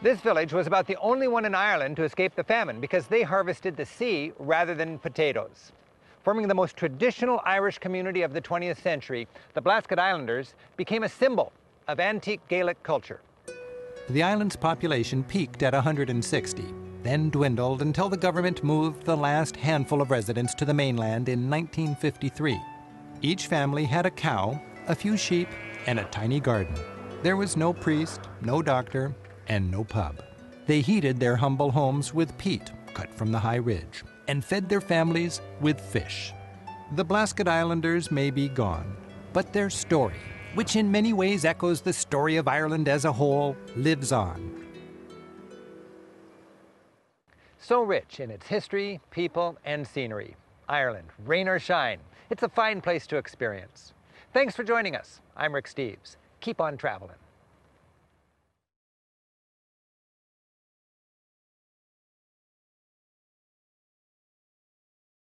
This village was about the only one in Ireland to escape the famine because they harvested the sea rather than potatoes. Forming the most traditional Irish community of the 20th century, the Blasket Islanders became a symbol of antique Gaelic culture. The island's population peaked at 160, then dwindled until the government moved the last handful of residents to the mainland in 1953. Each family had a cow, a few sheep, and a tiny garden. There was no priest, no doctor, and no pub. They heated their humble homes with peat cut from the high ridge and fed their families with fish. The Blasket Islanders may be gone, but their story, which in many ways echoes the story of Ireland as a whole, lives on. So rich in its history, people, and scenery. Ireland, rain or shine, it's a fine place to experience. Thanks for joining us. I'm Rick Steves. Keep on traveling.